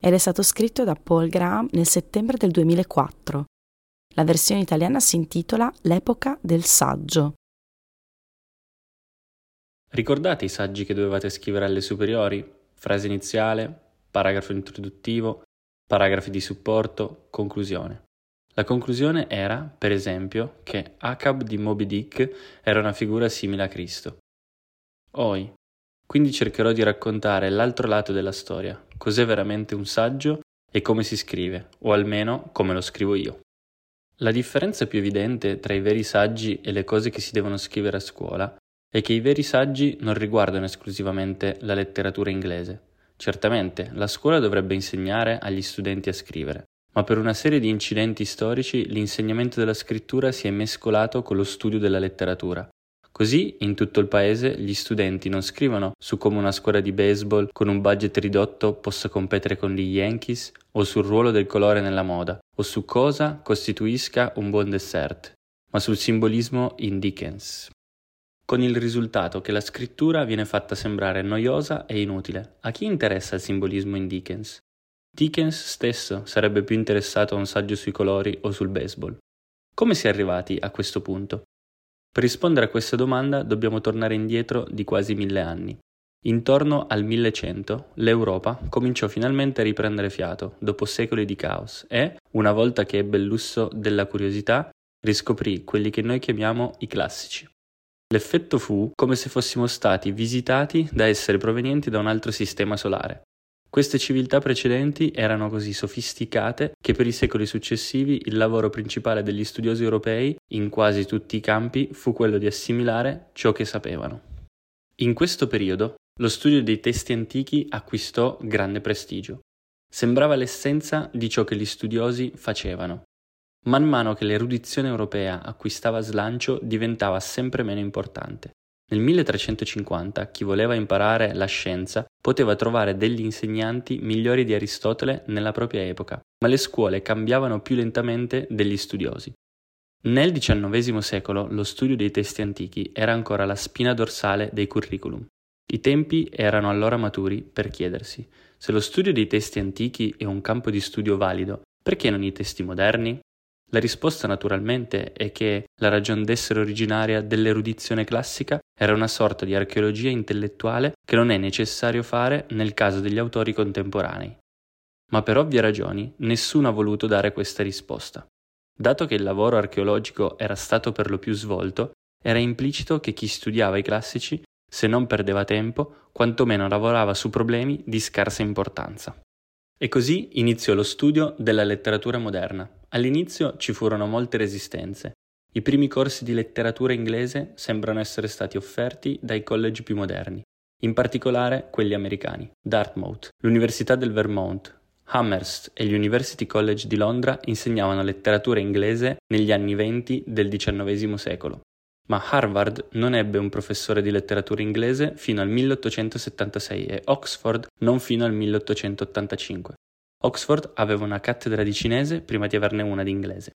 ed è stato scritto da Paul Graham nel settembre del 2004. La versione italiana si intitola L'epoca del saggio. Ricordate i saggi che dovevate scrivere alle superiori? Frase iniziale, paragrafo introduttivo, paragrafi di supporto, conclusione. La conclusione era, per esempio, che Acab di Moby Dick era una figura simile a Cristo. Oi, quindi cercherò di raccontare l'altro lato della storia, cos'è veramente un saggio e come si scrive, o almeno come lo scrivo io. La differenza più evidente tra i veri saggi e le cose che si devono scrivere a scuola è che i veri saggi non riguardano esclusivamente la letteratura inglese. Certamente, la scuola dovrebbe insegnare agli studenti a scrivere, ma per una serie di incidenti storici l'insegnamento della scrittura si è mescolato con lo studio della letteratura Così in tutto il paese gli studenti non scrivono su come una squadra di baseball con un budget ridotto possa competere con gli Yankees o sul ruolo del colore nella moda o su cosa costituisca un buon dessert, ma sul simbolismo in Dickens. Con il risultato che la scrittura viene fatta sembrare noiosa e inutile. A chi interessa il simbolismo in Dickens? Dickens stesso sarebbe più interessato a un saggio sui colori o sul baseball. Come si è arrivati a questo punto? Per rispondere a questa domanda dobbiamo tornare indietro di quasi mille anni. Intorno al 1100 l'Europa cominciò finalmente a riprendere fiato dopo secoli di caos e, una volta che ebbe il lusso della curiosità, riscoprì quelli che noi chiamiamo i classici. L'effetto fu come se fossimo stati visitati da esseri provenienti da un altro sistema solare. Queste civiltà precedenti erano così sofisticate che per i secoli successivi il lavoro principale degli studiosi europei, in quasi tutti i campi, fu quello di assimilare ciò che sapevano. In questo periodo lo studio dei testi antichi acquistò grande prestigio. Sembrava l'essenza di ciò che gli studiosi facevano. Man mano che l'erudizione europea acquistava slancio diventava sempre meno importante. Nel 1350 chi voleva imparare la scienza poteva trovare degli insegnanti migliori di Aristotele nella propria epoca, ma le scuole cambiavano più lentamente degli studiosi. Nel XIX secolo lo studio dei testi antichi era ancora la spina dorsale dei curriculum. I tempi erano allora maturi per chiedersi se lo studio dei testi antichi è un campo di studio valido, perché non i testi moderni? La risposta naturalmente è che la ragion d'essere originaria dell'erudizione classica era una sorta di archeologia intellettuale che non è necessario fare nel caso degli autori contemporanei. Ma per ovvie ragioni nessuno ha voluto dare questa risposta. Dato che il lavoro archeologico era stato per lo più svolto, era implicito che chi studiava i classici, se non perdeva tempo, quantomeno lavorava su problemi di scarsa importanza. E così iniziò lo studio della letteratura moderna. All'inizio ci furono molte resistenze. I primi corsi di letteratura inglese sembrano essere stati offerti dai college più moderni, in particolare quelli americani. Dartmouth, l'Università del Vermont, Amherst e gli University College di Londra insegnavano letteratura inglese negli anni venti del XIX secolo ma Harvard non ebbe un professore di letteratura inglese fino al 1876 e Oxford non fino al 1885. Oxford aveva una cattedra di cinese prima di averne una di inglese.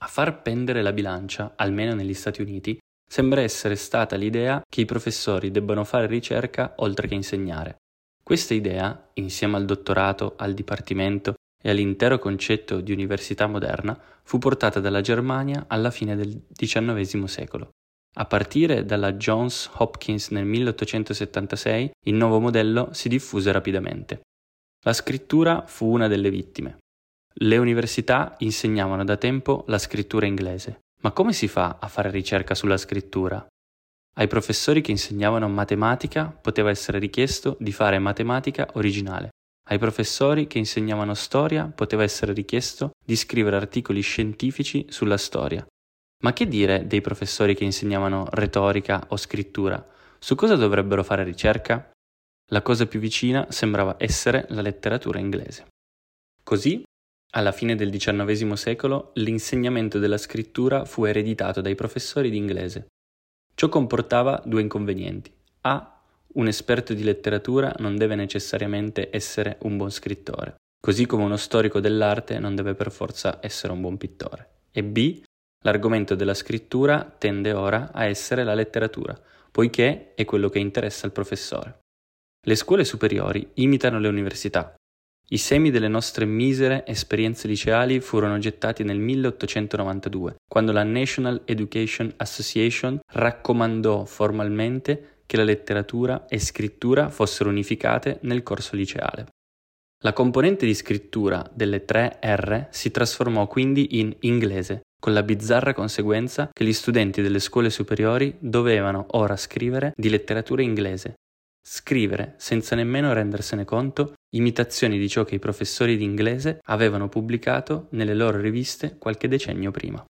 A far pendere la bilancia, almeno negli Stati Uniti, sembra essere stata l'idea che i professori debbano fare ricerca oltre che insegnare. Questa idea, insieme al dottorato, al dipartimento e all'intero concetto di università moderna, fu portata dalla Germania alla fine del XIX secolo. A partire dalla Johns Hopkins nel 1876, il nuovo modello si diffuse rapidamente. La scrittura fu una delle vittime. Le università insegnavano da tempo la scrittura inglese, ma come si fa a fare ricerca sulla scrittura? Ai professori che insegnavano matematica poteva essere richiesto di fare matematica originale. Ai professori che insegnavano storia poteva essere richiesto di scrivere articoli scientifici sulla storia. Ma che dire dei professori che insegnavano retorica o scrittura? Su cosa dovrebbero fare ricerca? La cosa più vicina sembrava essere la letteratura inglese. Così Alla fine del XIX secolo l'insegnamento della scrittura fu ereditato dai professori di inglese. Ciò comportava due inconvenienti. A. Un esperto di letteratura non deve necessariamente essere un buon scrittore, così come uno storico dell'arte non deve per forza essere un buon pittore. E B. L'argomento della scrittura tende ora a essere la letteratura, poiché è quello che interessa al professore. Le scuole superiori imitano le università. I semi delle nostre misere esperienze liceali furono gettati nel 1892, quando la National Education Association raccomandò formalmente che la letteratura e scrittura fossero unificate nel corso liceale. La componente di scrittura delle tre R si trasformò quindi in inglese, con la bizzarra conseguenza che gli studenti delle scuole superiori dovevano ora scrivere di letteratura inglese. Scrivere, senza nemmeno rendersene conto, imitazioni di ciò che i professori di inglese avevano pubblicato nelle loro riviste qualche decennio prima.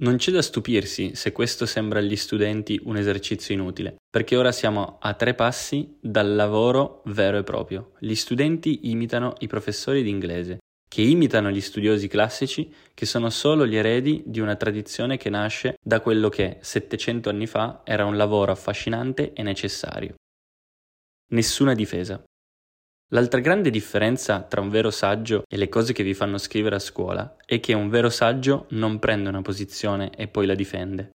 Non c'è da stupirsi se questo sembra agli studenti un esercizio inutile, perché ora siamo a tre passi dal lavoro vero e proprio. Gli studenti imitano i professori di inglese che imitano gli studiosi classici, che sono solo gli eredi di una tradizione che nasce da quello che 700 anni fa era un lavoro affascinante e necessario. Nessuna difesa. L'altra grande differenza tra un vero saggio e le cose che vi fanno scrivere a scuola è che un vero saggio non prende una posizione e poi la difende.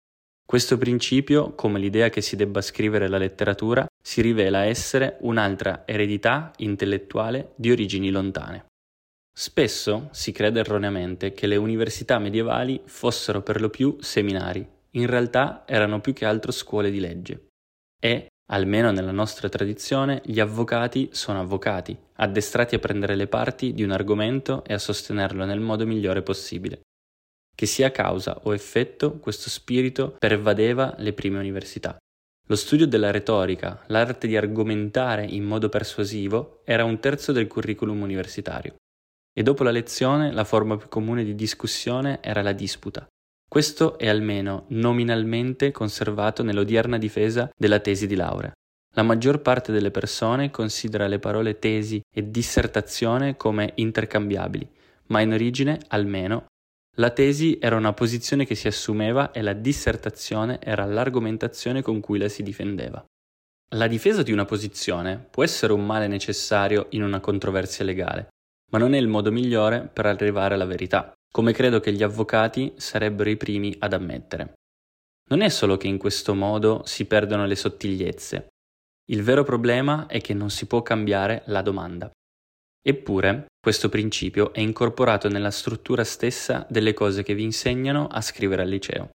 Questo principio, come l'idea che si debba scrivere la letteratura, si rivela essere un'altra eredità intellettuale di origini lontane. Spesso si crede erroneamente che le università medievali fossero per lo più seminari, in realtà erano più che altro scuole di legge. E, almeno nella nostra tradizione, gli avvocati sono avvocati, addestrati a prendere le parti di un argomento e a sostenerlo nel modo migliore possibile. Che sia causa o effetto, questo spirito pervadeva le prime università. Lo studio della retorica, l'arte di argomentare in modo persuasivo, era un terzo del curriculum universitario e dopo la lezione la forma più comune di discussione era la disputa. Questo è almeno nominalmente conservato nell'odierna difesa della tesi di laurea. La maggior parte delle persone considera le parole tesi e dissertazione come intercambiabili, ma in origine, almeno, la tesi era una posizione che si assumeva e la dissertazione era l'argomentazione con cui la si difendeva. La difesa di una posizione può essere un male necessario in una controversia legale, ma non è il modo migliore per arrivare alla verità, come credo che gli avvocati sarebbero i primi ad ammettere. Non è solo che in questo modo si perdono le sottigliezze, il vero problema è che non si può cambiare la domanda. Eppure, questo principio è incorporato nella struttura stessa delle cose che vi insegnano a scrivere al liceo.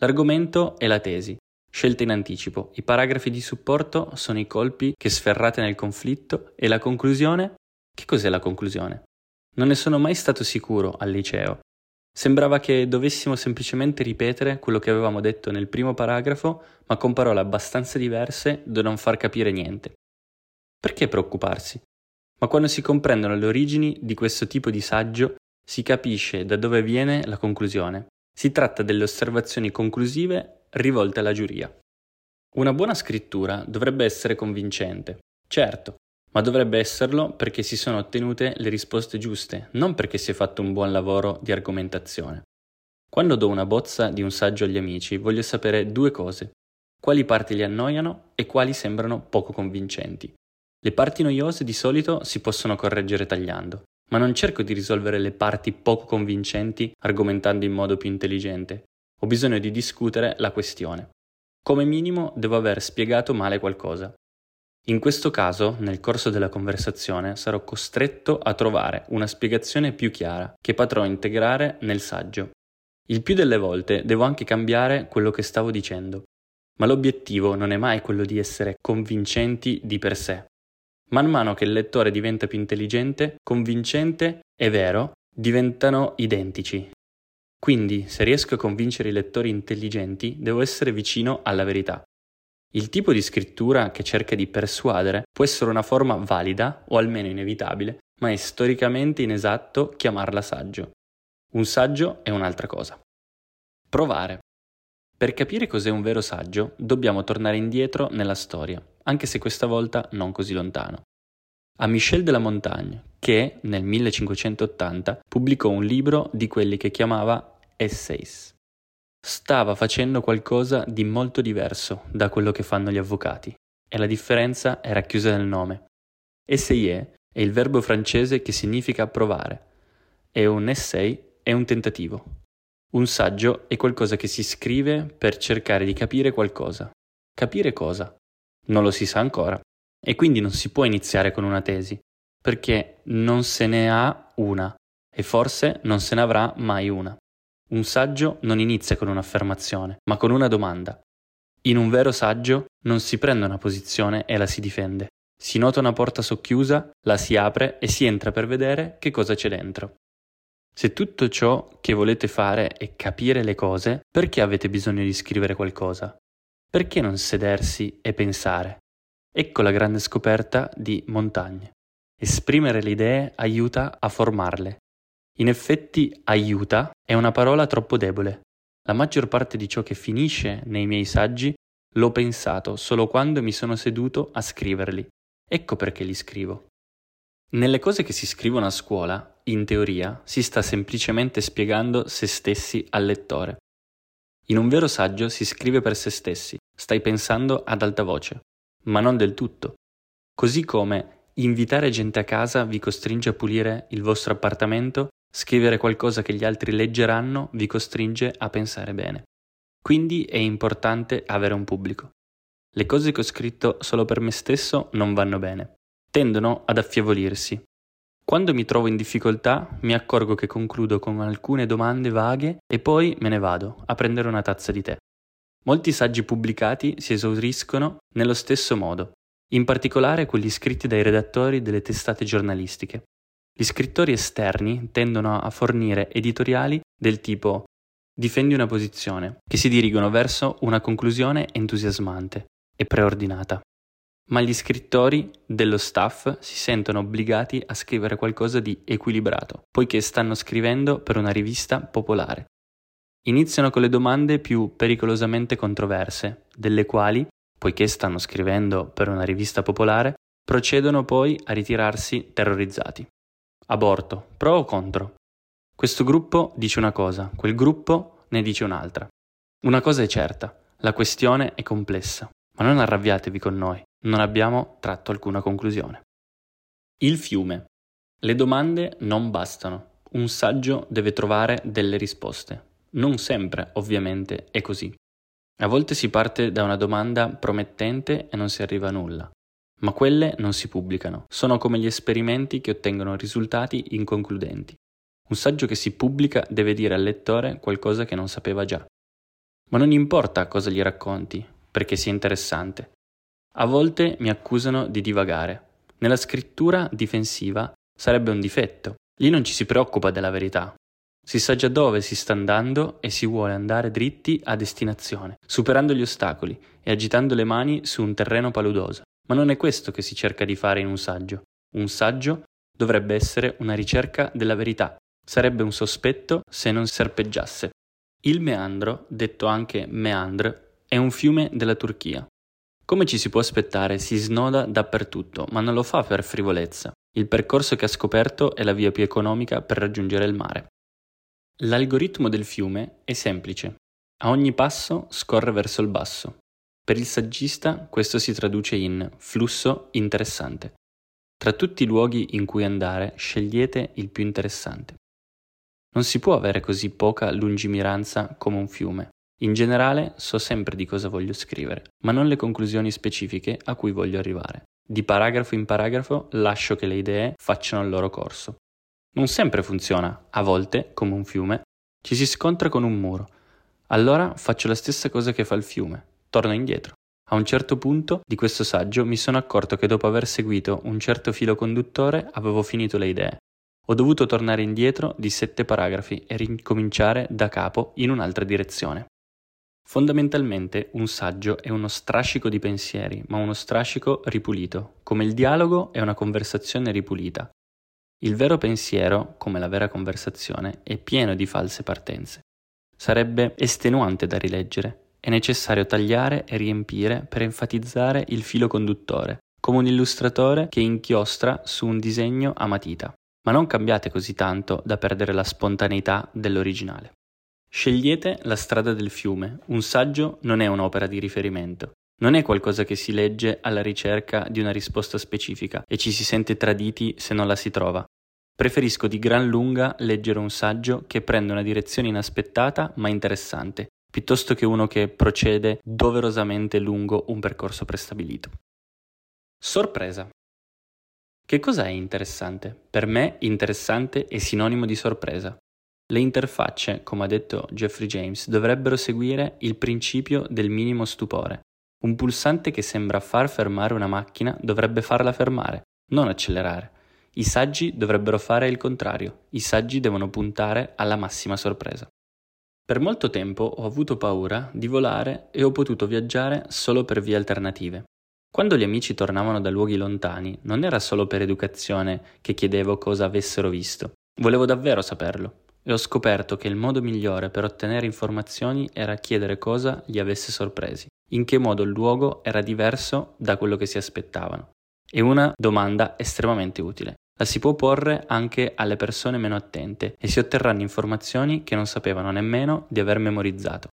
L'argomento è la tesi, scelta in anticipo, i paragrafi di supporto sono i colpi che sferrate nel conflitto e la conclusione che cos'è la conclusione? Non ne sono mai stato sicuro al liceo. Sembrava che dovessimo semplicemente ripetere quello che avevamo detto nel primo paragrafo, ma con parole abbastanza diverse da non far capire niente. Perché preoccuparsi? Ma quando si comprendono le origini di questo tipo di saggio, si capisce da dove viene la conclusione. Si tratta delle osservazioni conclusive rivolte alla giuria. Una buona scrittura dovrebbe essere convincente, certo, ma dovrebbe esserlo perché si sono ottenute le risposte giuste, non perché si è fatto un buon lavoro di argomentazione. Quando do una bozza di un saggio agli amici, voglio sapere due cose. Quali parti li annoiano e quali sembrano poco convincenti. Le parti noiose di solito si possono correggere tagliando, ma non cerco di risolvere le parti poco convincenti argomentando in modo più intelligente. Ho bisogno di discutere la questione. Come minimo devo aver spiegato male qualcosa. In questo caso, nel corso della conversazione, sarò costretto a trovare una spiegazione più chiara che potrò integrare nel saggio. Il più delle volte devo anche cambiare quello che stavo dicendo, ma l'obiettivo non è mai quello di essere convincenti di per sé. Man mano che il lettore diventa più intelligente, convincente e vero diventano identici. Quindi, se riesco a convincere i lettori intelligenti, devo essere vicino alla verità. Il tipo di scrittura che cerca di persuadere può essere una forma valida o almeno inevitabile, ma è storicamente inesatto chiamarla saggio. Un saggio è un'altra cosa. Provare. Per capire cos'è un vero saggio dobbiamo tornare indietro nella storia, anche se questa volta non così lontano. a Michel de la Montagne, che nel 1580 pubblicò un libro di quelli che chiamava Essays. Stava facendo qualcosa di molto diverso da quello che fanno gli avvocati, e la differenza era chiusa nel nome. Essayer è il verbo francese che significa provare, e un essay è un tentativo. Un saggio è qualcosa che si scrive per cercare di capire qualcosa. Capire cosa? Non lo si sa ancora. E quindi non si può iniziare con una tesi, perché non se ne ha una e forse non se ne avrà mai una. Un saggio non inizia con un'affermazione, ma con una domanda. In un vero saggio non si prende una posizione e la si difende. Si nota una porta socchiusa, la si apre e si entra per vedere che cosa c'è dentro. Se tutto ciò che volete fare è capire le cose, perché avete bisogno di scrivere qualcosa? Perché non sedersi e pensare? Ecco la grande scoperta di Montagne. Esprimere le idee aiuta a formarle. In effetti aiuta è una parola troppo debole. La maggior parte di ciò che finisce nei miei saggi l'ho pensato solo quando mi sono seduto a scriverli. Ecco perché li scrivo. Nelle cose che si scrivono a scuola, in teoria, si sta semplicemente spiegando se stessi al lettore. In un vero saggio si scrive per se stessi, stai pensando ad alta voce ma non del tutto. Così come invitare gente a casa vi costringe a pulire il vostro appartamento, scrivere qualcosa che gli altri leggeranno vi costringe a pensare bene. Quindi è importante avere un pubblico. Le cose che ho scritto solo per me stesso non vanno bene, tendono ad affievolirsi. Quando mi trovo in difficoltà mi accorgo che concludo con alcune domande vaghe e poi me ne vado a prendere una tazza di tè. Molti saggi pubblicati si esauriscono nello stesso modo, in particolare quelli scritti dai redattori delle testate giornalistiche. Gli scrittori esterni tendono a fornire editoriali del tipo difendi una posizione, che si dirigono verso una conclusione entusiasmante e preordinata. Ma gli scrittori dello staff si sentono obbligati a scrivere qualcosa di equilibrato, poiché stanno scrivendo per una rivista popolare. Iniziano con le domande più pericolosamente controverse, delle quali, poiché stanno scrivendo per una rivista popolare, procedono poi a ritirarsi terrorizzati. Aborto, pro o contro? Questo gruppo dice una cosa, quel gruppo ne dice un'altra. Una cosa è certa, la questione è complessa, ma non arrabbiatevi con noi, non abbiamo tratto alcuna conclusione. Il fiume. Le domande non bastano, un saggio deve trovare delle risposte. Non sempre, ovviamente, è così. A volte si parte da una domanda promettente e non si arriva a nulla, ma quelle non si pubblicano, sono come gli esperimenti che ottengono risultati inconcludenti. Un saggio che si pubblica deve dire al lettore qualcosa che non sapeva già. Ma non importa cosa gli racconti, perché sia interessante. A volte mi accusano di divagare. Nella scrittura difensiva sarebbe un difetto. Lì non ci si preoccupa della verità, si sa già dove si sta andando e si vuole andare dritti a destinazione, superando gli ostacoli e agitando le mani su un terreno paludoso. Ma non è questo che si cerca di fare in un saggio. Un saggio dovrebbe essere una ricerca della verità. Sarebbe un sospetto se non serpeggiasse. Il meandro, detto anche meandre, è un fiume della Turchia. Come ci si può aspettare, si snoda dappertutto, ma non lo fa per frivolezza. Il percorso che ha scoperto è la via più economica per raggiungere il mare. L'algoritmo del fiume è semplice. A ogni passo scorre verso il basso. Per il saggista questo si traduce in flusso interessante. Tra tutti i luoghi in cui andare scegliete il più interessante. Non si può avere così poca lungimiranza come un fiume. In generale so sempre di cosa voglio scrivere, ma non le conclusioni specifiche a cui voglio arrivare. Di paragrafo in paragrafo lascio che le idee facciano il loro corso. Non sempre funziona, a volte, come un fiume, ci si scontra con un muro. Allora faccio la stessa cosa che fa il fiume, torno indietro. A un certo punto di questo saggio mi sono accorto che dopo aver seguito un certo filo conduttore avevo finito le idee. Ho dovuto tornare indietro di sette paragrafi e ricominciare da capo in un'altra direzione. Fondamentalmente un saggio è uno strascico di pensieri, ma uno strascico ripulito, come il dialogo è una conversazione ripulita, il vero pensiero, come la vera conversazione, è pieno di false partenze. Sarebbe estenuante da rileggere. È necessario tagliare e riempire per enfatizzare il filo conduttore, come un illustratore che inchiostra su un disegno a matita, ma non cambiate così tanto da perdere la spontaneità dell'originale. Scegliete la strada del fiume, un saggio non è un'opera di riferimento, non è qualcosa che si legge alla ricerca di una risposta specifica e ci si sente traditi se non la si trova. Preferisco di gran lunga leggere un saggio che prende una direzione inaspettata ma interessante, piuttosto che uno che procede doverosamente lungo un percorso prestabilito. Sorpresa. Che cosa è interessante? Per me interessante è sinonimo di sorpresa. Le interfacce, come ha detto Jeffrey James, dovrebbero seguire il principio del minimo stupore. Un pulsante che sembra far fermare una macchina dovrebbe farla fermare, non accelerare. I saggi dovrebbero fare il contrario, i saggi devono puntare alla massima sorpresa. Per molto tempo ho avuto paura di volare e ho potuto viaggiare solo per vie alternative. Quando gli amici tornavano da luoghi lontani, non era solo per educazione che chiedevo cosa avessero visto, volevo davvero saperlo e ho scoperto che il modo migliore per ottenere informazioni era chiedere cosa li avesse sorpresi, in che modo il luogo era diverso da quello che si aspettavano. È una domanda estremamente utile. La si può porre anche alle persone meno attente e si otterranno informazioni che non sapevano nemmeno di aver memorizzato.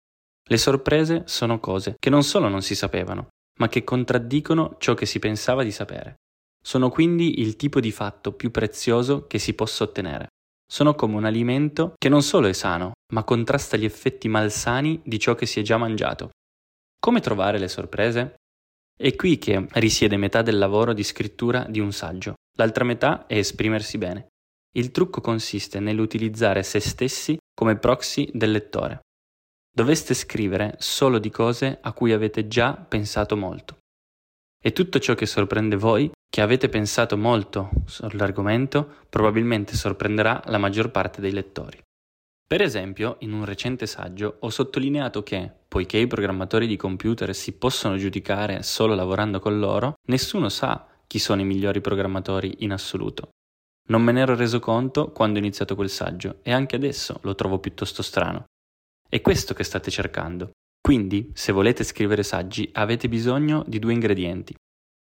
Le sorprese sono cose che non solo non si sapevano, ma che contraddicono ciò che si pensava di sapere. Sono quindi il tipo di fatto più prezioso che si possa ottenere sono come un alimento che non solo è sano, ma contrasta gli effetti malsani di ciò che si è già mangiato. Come trovare le sorprese? È qui che risiede metà del lavoro di scrittura di un saggio, l'altra metà è esprimersi bene. Il trucco consiste nell'utilizzare se stessi come proxy del lettore. Doveste scrivere solo di cose a cui avete già pensato molto. E tutto ciò che sorprende voi che avete pensato molto sull'argomento probabilmente sorprenderà la maggior parte dei lettori. Per esempio, in un recente saggio ho sottolineato che, poiché i programmatori di computer si possono giudicare solo lavorando con loro, nessuno sa chi sono i migliori programmatori in assoluto. Non me ne ero reso conto quando ho iniziato quel saggio e anche adesso lo trovo piuttosto strano. È questo che state cercando. Quindi, se volete scrivere saggi, avete bisogno di due ingredienti,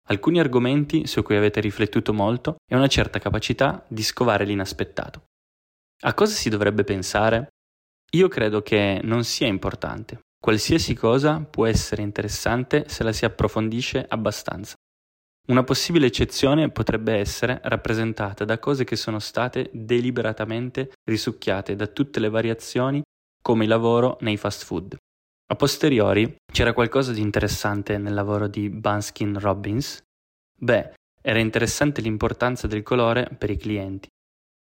alcuni argomenti su cui avete riflettuto molto e una certa capacità di scovare l'inaspettato. A cosa si dovrebbe pensare? Io credo che non sia importante. Qualsiasi cosa può essere interessante se la si approfondisce abbastanza. Una possibile eccezione potrebbe essere rappresentata da cose che sono state deliberatamente risucchiate da tutte le variazioni come il lavoro nei fast food. A posteriori c'era qualcosa di interessante nel lavoro di Bunskin Robbins? Beh, era interessante l'importanza del colore per i clienti.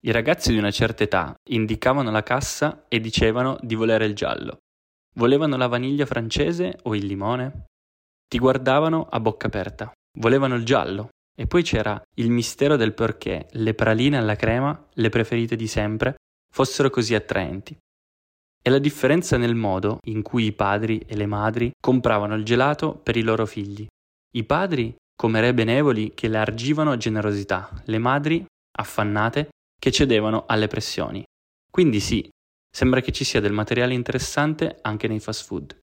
I ragazzi di una certa età indicavano la cassa e dicevano di volere il giallo. Volevano la vaniglia francese o il limone? Ti guardavano a bocca aperta. Volevano il giallo. E poi c'era il mistero del perché le praline alla crema, le preferite di sempre, fossero così attraenti. È la differenza nel modo in cui i padri e le madri compravano il gelato per i loro figli. I padri come re benevoli che largivano generosità, le madri affannate che cedevano alle pressioni. Quindi sì, sembra che ci sia del materiale interessante anche nei fast food.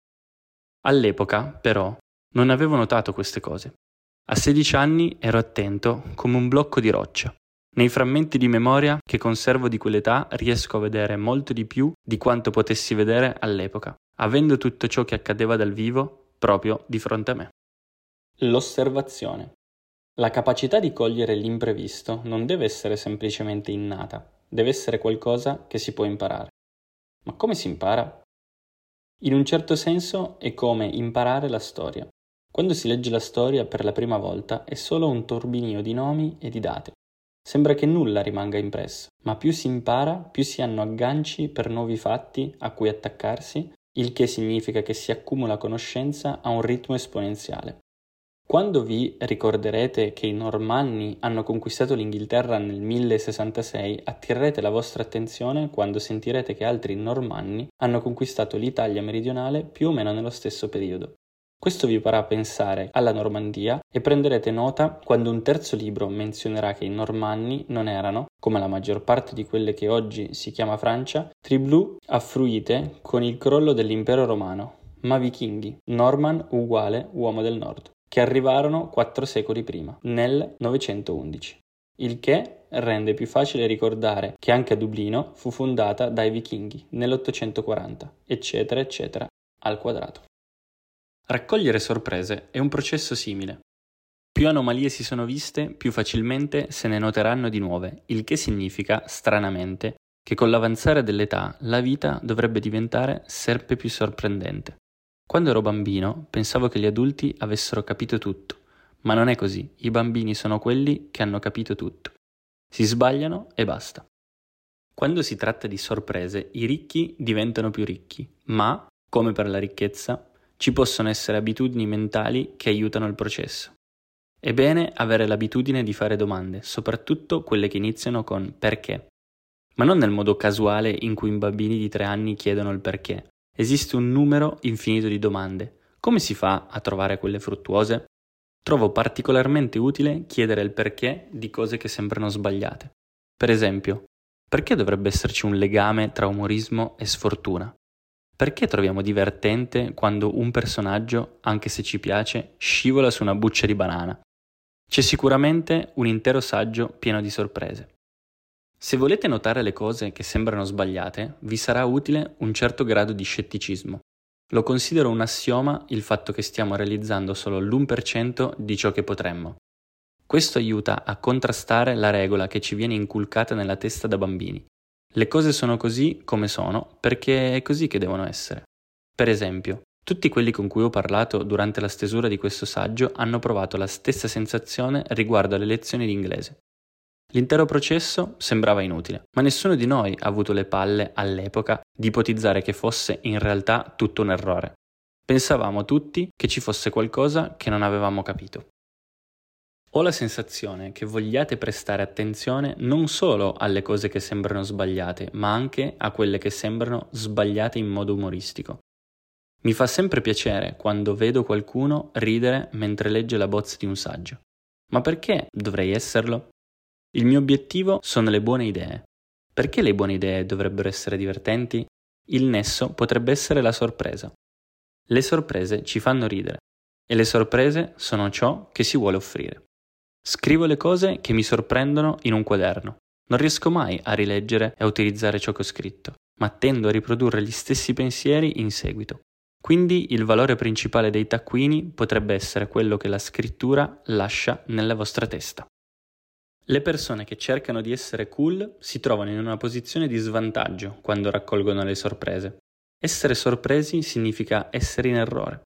All'epoca, però, non avevo notato queste cose. A 16 anni ero attento come un blocco di roccia. Nei frammenti di memoria che conservo di quell'età riesco a vedere molto di più di quanto potessi vedere all'epoca, avendo tutto ciò che accadeva dal vivo proprio di fronte a me. L'osservazione. La capacità di cogliere l'imprevisto non deve essere semplicemente innata, deve essere qualcosa che si può imparare. Ma come si impara? In un certo senso è come imparare la storia. Quando si legge la storia per la prima volta è solo un turbinio di nomi e di date. Sembra che nulla rimanga impresso, ma più si impara, più si hanno agganci per nuovi fatti a cui attaccarsi, il che significa che si accumula conoscenza a un ritmo esponenziale. Quando vi ricorderete che i Normanni hanno conquistato l'Inghilterra nel 1066, attirerete la vostra attenzione quando sentirete che altri Normanni hanno conquistato l'Italia meridionale più o meno nello stesso periodo. Questo vi farà pensare alla Normandia e prenderete nota quando un terzo libro menzionerà che i Normanni non erano, come la maggior parte di quelle che oggi si chiama Francia, tribù affruite con il crollo dell'impero romano, ma vichinghi, Norman uguale uomo del nord. che arrivarono quattro secoli prima, nel 911, il che rende più facile ricordare che anche a Dublino fu fondata dai vichinghi nell'840, eccetera, eccetera, al quadrato. Raccogliere sorprese è un processo simile. Più anomalie si sono viste, più facilmente se ne noteranno di nuove, il che significa, stranamente, che con l'avanzare dell'età la vita dovrebbe diventare sempre più sorprendente. Quando ero bambino pensavo che gli adulti avessero capito tutto, ma non è così, i bambini sono quelli che hanno capito tutto. Si sbagliano e basta. Quando si tratta di sorprese, i ricchi diventano più ricchi, ma, come per la ricchezza, ci possono essere abitudini mentali che aiutano il processo. È bene avere l'abitudine di fare domande, soprattutto quelle che iniziano con perché ma non nel modo casuale in cui i bambini di tre anni chiedono il perché. Esiste un numero infinito di domande. Come si fa a trovare quelle fruttuose? Trovo particolarmente utile chiedere il perché di cose che sembrano sbagliate. Per esempio, perché dovrebbe esserci un legame tra umorismo e sfortuna? Perché troviamo divertente quando un personaggio, anche se ci piace, scivola su una buccia di banana? C'è sicuramente un intero saggio pieno di sorprese. Se volete notare le cose che sembrano sbagliate, vi sarà utile un certo grado di scetticismo. Lo considero un assioma il fatto che stiamo realizzando solo l'1% di ciò che potremmo. Questo aiuta a contrastare la regola che ci viene inculcata nella testa da bambini. Le cose sono così come sono perché è così che devono essere. Per esempio, tutti quelli con cui ho parlato durante la stesura di questo saggio hanno provato la stessa sensazione riguardo alle lezioni di inglese. L'intero processo sembrava inutile, ma nessuno di noi ha avuto le palle all'epoca di ipotizzare che fosse in realtà tutto un errore. Pensavamo tutti che ci fosse qualcosa che non avevamo capito. Ho la sensazione che vogliate prestare attenzione non solo alle cose che sembrano sbagliate, ma anche a quelle che sembrano sbagliate in modo umoristico. Mi fa sempre piacere quando vedo qualcuno ridere mentre legge la bozza di un saggio. Ma perché dovrei esserlo? Il mio obiettivo sono le buone idee. Perché le buone idee dovrebbero essere divertenti? Il nesso potrebbe essere la sorpresa. Le sorprese ci fanno ridere e le sorprese sono ciò che si vuole offrire. Scrivo le cose che mi sorprendono in un quaderno. Non riesco mai a rileggere e a utilizzare ciò che ho scritto, ma tendo a riprodurre gli stessi pensieri in seguito. Quindi il valore principale dei taccuini potrebbe essere quello che la scrittura lascia nella vostra testa. Le persone che cercano di essere cool si trovano in una posizione di svantaggio quando raccolgono le sorprese. Essere sorpresi significa essere in errore.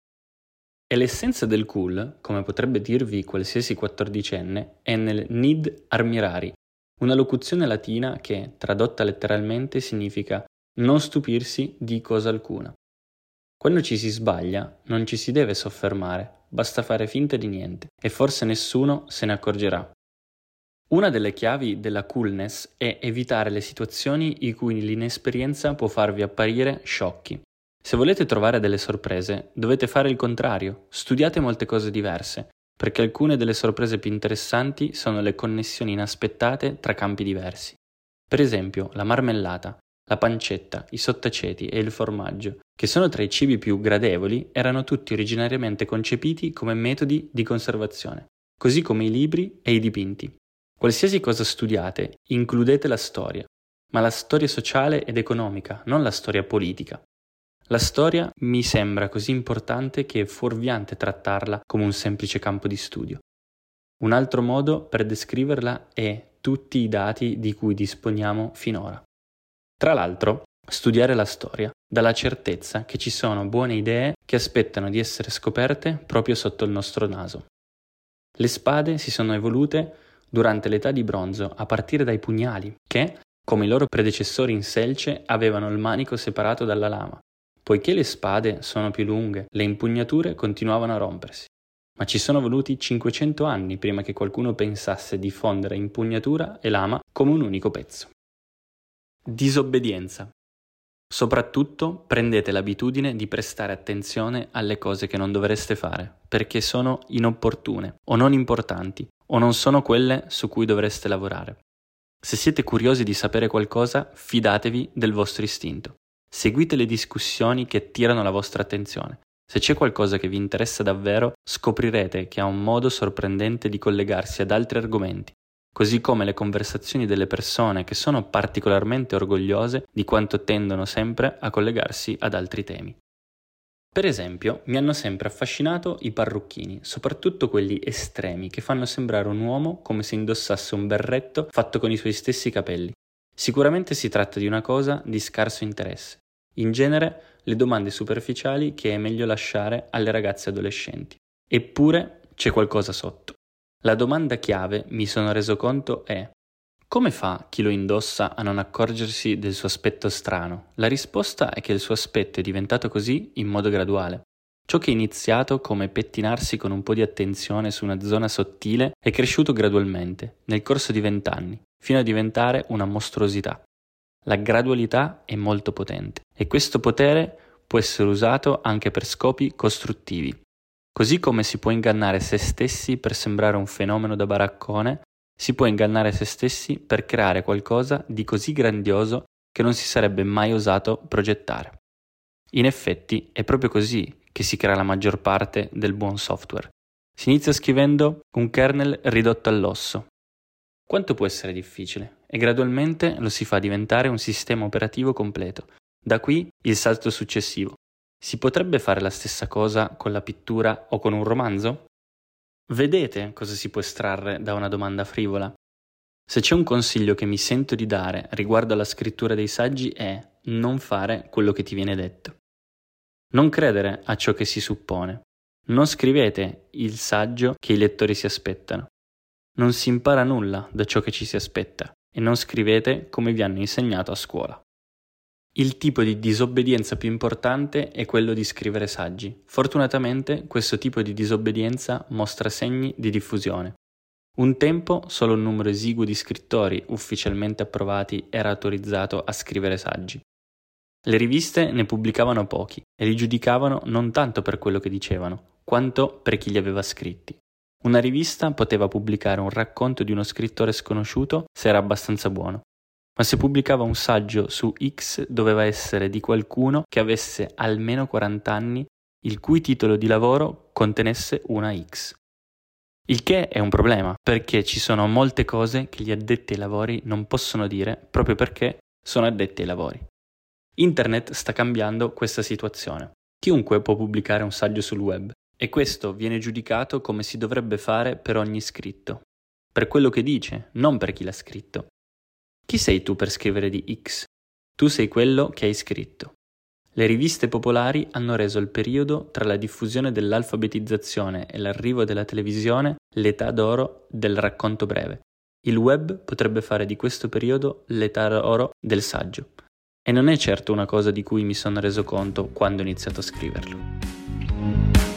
E l'essenza del cool, come potrebbe dirvi qualsiasi quattordicenne, è nel nid armirari, una locuzione latina che, tradotta letteralmente, significa non stupirsi di cosa alcuna. Quando ci si sbaglia, non ci si deve soffermare, basta fare finta di niente, e forse nessuno se ne accorgerà. Una delle chiavi della coolness è evitare le situazioni in cui l'inesperienza può farvi apparire sciocchi. Se volete trovare delle sorprese, dovete fare il contrario, studiate molte cose diverse, perché alcune delle sorprese più interessanti sono le connessioni inaspettate tra campi diversi. Per esempio, la marmellata, la pancetta, i sottaceti e il formaggio, che sono tra i cibi più gradevoli, erano tutti originariamente concepiti come metodi di conservazione, così come i libri e i dipinti. Qualsiasi cosa studiate, includete la storia, ma la storia sociale ed economica, non la storia politica. La storia mi sembra così importante che è fuorviante trattarla come un semplice campo di studio. Un altro modo per descriverla è tutti i dati di cui disponiamo finora. Tra l'altro, studiare la storia dà la certezza che ci sono buone idee che aspettano di essere scoperte proprio sotto il nostro naso. Le spade si sono evolute durante l'età di bronzo a partire dai pugnali, che, come i loro predecessori in selce, avevano il manico separato dalla lama. Poiché le spade sono più lunghe, le impugnature continuavano a rompersi. Ma ci sono voluti 500 anni prima che qualcuno pensasse di fondere impugnatura e lama come un unico pezzo. Disobbedienza. Soprattutto prendete l'abitudine di prestare attenzione alle cose che non dovreste fare, perché sono inopportune o non importanti o non sono quelle su cui dovreste lavorare. Se siete curiosi di sapere qualcosa, fidatevi del vostro istinto. Seguite le discussioni che attirano la vostra attenzione. Se c'è qualcosa che vi interessa davvero, scoprirete che ha un modo sorprendente di collegarsi ad altri argomenti, così come le conversazioni delle persone che sono particolarmente orgogliose di quanto tendono sempre a collegarsi ad altri temi. Per esempio, mi hanno sempre affascinato i parrucchini, soprattutto quelli estremi che fanno sembrare un uomo come se indossasse un berretto fatto con i suoi stessi capelli. Sicuramente si tratta di una cosa di scarso interesse. In genere, le domande superficiali che è meglio lasciare alle ragazze adolescenti. Eppure c'è qualcosa sotto. La domanda chiave, mi sono reso conto, è come fa chi lo indossa a non accorgersi del suo aspetto strano? La risposta è che il suo aspetto è diventato così in modo graduale. Ciò che è iniziato come pettinarsi con un po' di attenzione su una zona sottile è cresciuto gradualmente, nel corso di vent'anni, fino a diventare una mostruosità. La gradualità è molto potente e questo potere può essere usato anche per scopi costruttivi. Così come si può ingannare se stessi per sembrare un fenomeno da baraccone, si può ingannare se stessi per creare qualcosa di così grandioso che non si sarebbe mai osato progettare. In effetti è proprio così che si crea la maggior parte del buon software. Si inizia scrivendo un kernel ridotto all'osso. Quanto può essere difficile? E gradualmente lo si fa diventare un sistema operativo completo. Da qui il salto successivo. Si potrebbe fare la stessa cosa con la pittura o con un romanzo? Vedete cosa si può estrarre da una domanda frivola? Se c'è un consiglio che mi sento di dare riguardo alla scrittura dei saggi è non fare quello che ti viene detto. Non credere a ciò che si suppone. Non scrivete il saggio che i lettori si aspettano. Non si impara nulla da ciò che ci si aspetta e non scrivete come vi hanno insegnato a scuola. Il tipo di disobbedienza più importante è quello di scrivere saggi. Fortunatamente questo tipo di disobbedienza mostra segni di diffusione. Un tempo solo un numero esiguo di scrittori ufficialmente approvati era autorizzato a scrivere saggi. Le riviste ne pubblicavano pochi e li giudicavano non tanto per quello che dicevano, quanto per chi li aveva scritti. Una rivista poteva pubblicare un racconto di uno scrittore sconosciuto se era abbastanza buono, ma se pubblicava un saggio su X doveva essere di qualcuno che avesse almeno 40 anni, il cui titolo di lavoro contenesse una X. Il che è un problema, perché ci sono molte cose che gli addetti ai lavori non possono dire proprio perché sono addetti ai lavori. Internet sta cambiando questa situazione. Chiunque può pubblicare un saggio sul web e questo viene giudicato come si dovrebbe fare per ogni scritto, per quello che dice, non per chi l'ha scritto. Chi sei tu per scrivere di X? Tu sei quello che hai scritto. Le riviste popolari hanno reso il periodo tra la diffusione dell'alfabetizzazione e l'arrivo della televisione l'età d'oro del racconto breve. Il web potrebbe fare di questo periodo l'età d'oro del saggio. E non è certo una cosa di cui mi sono reso conto quando ho iniziato a scriverlo.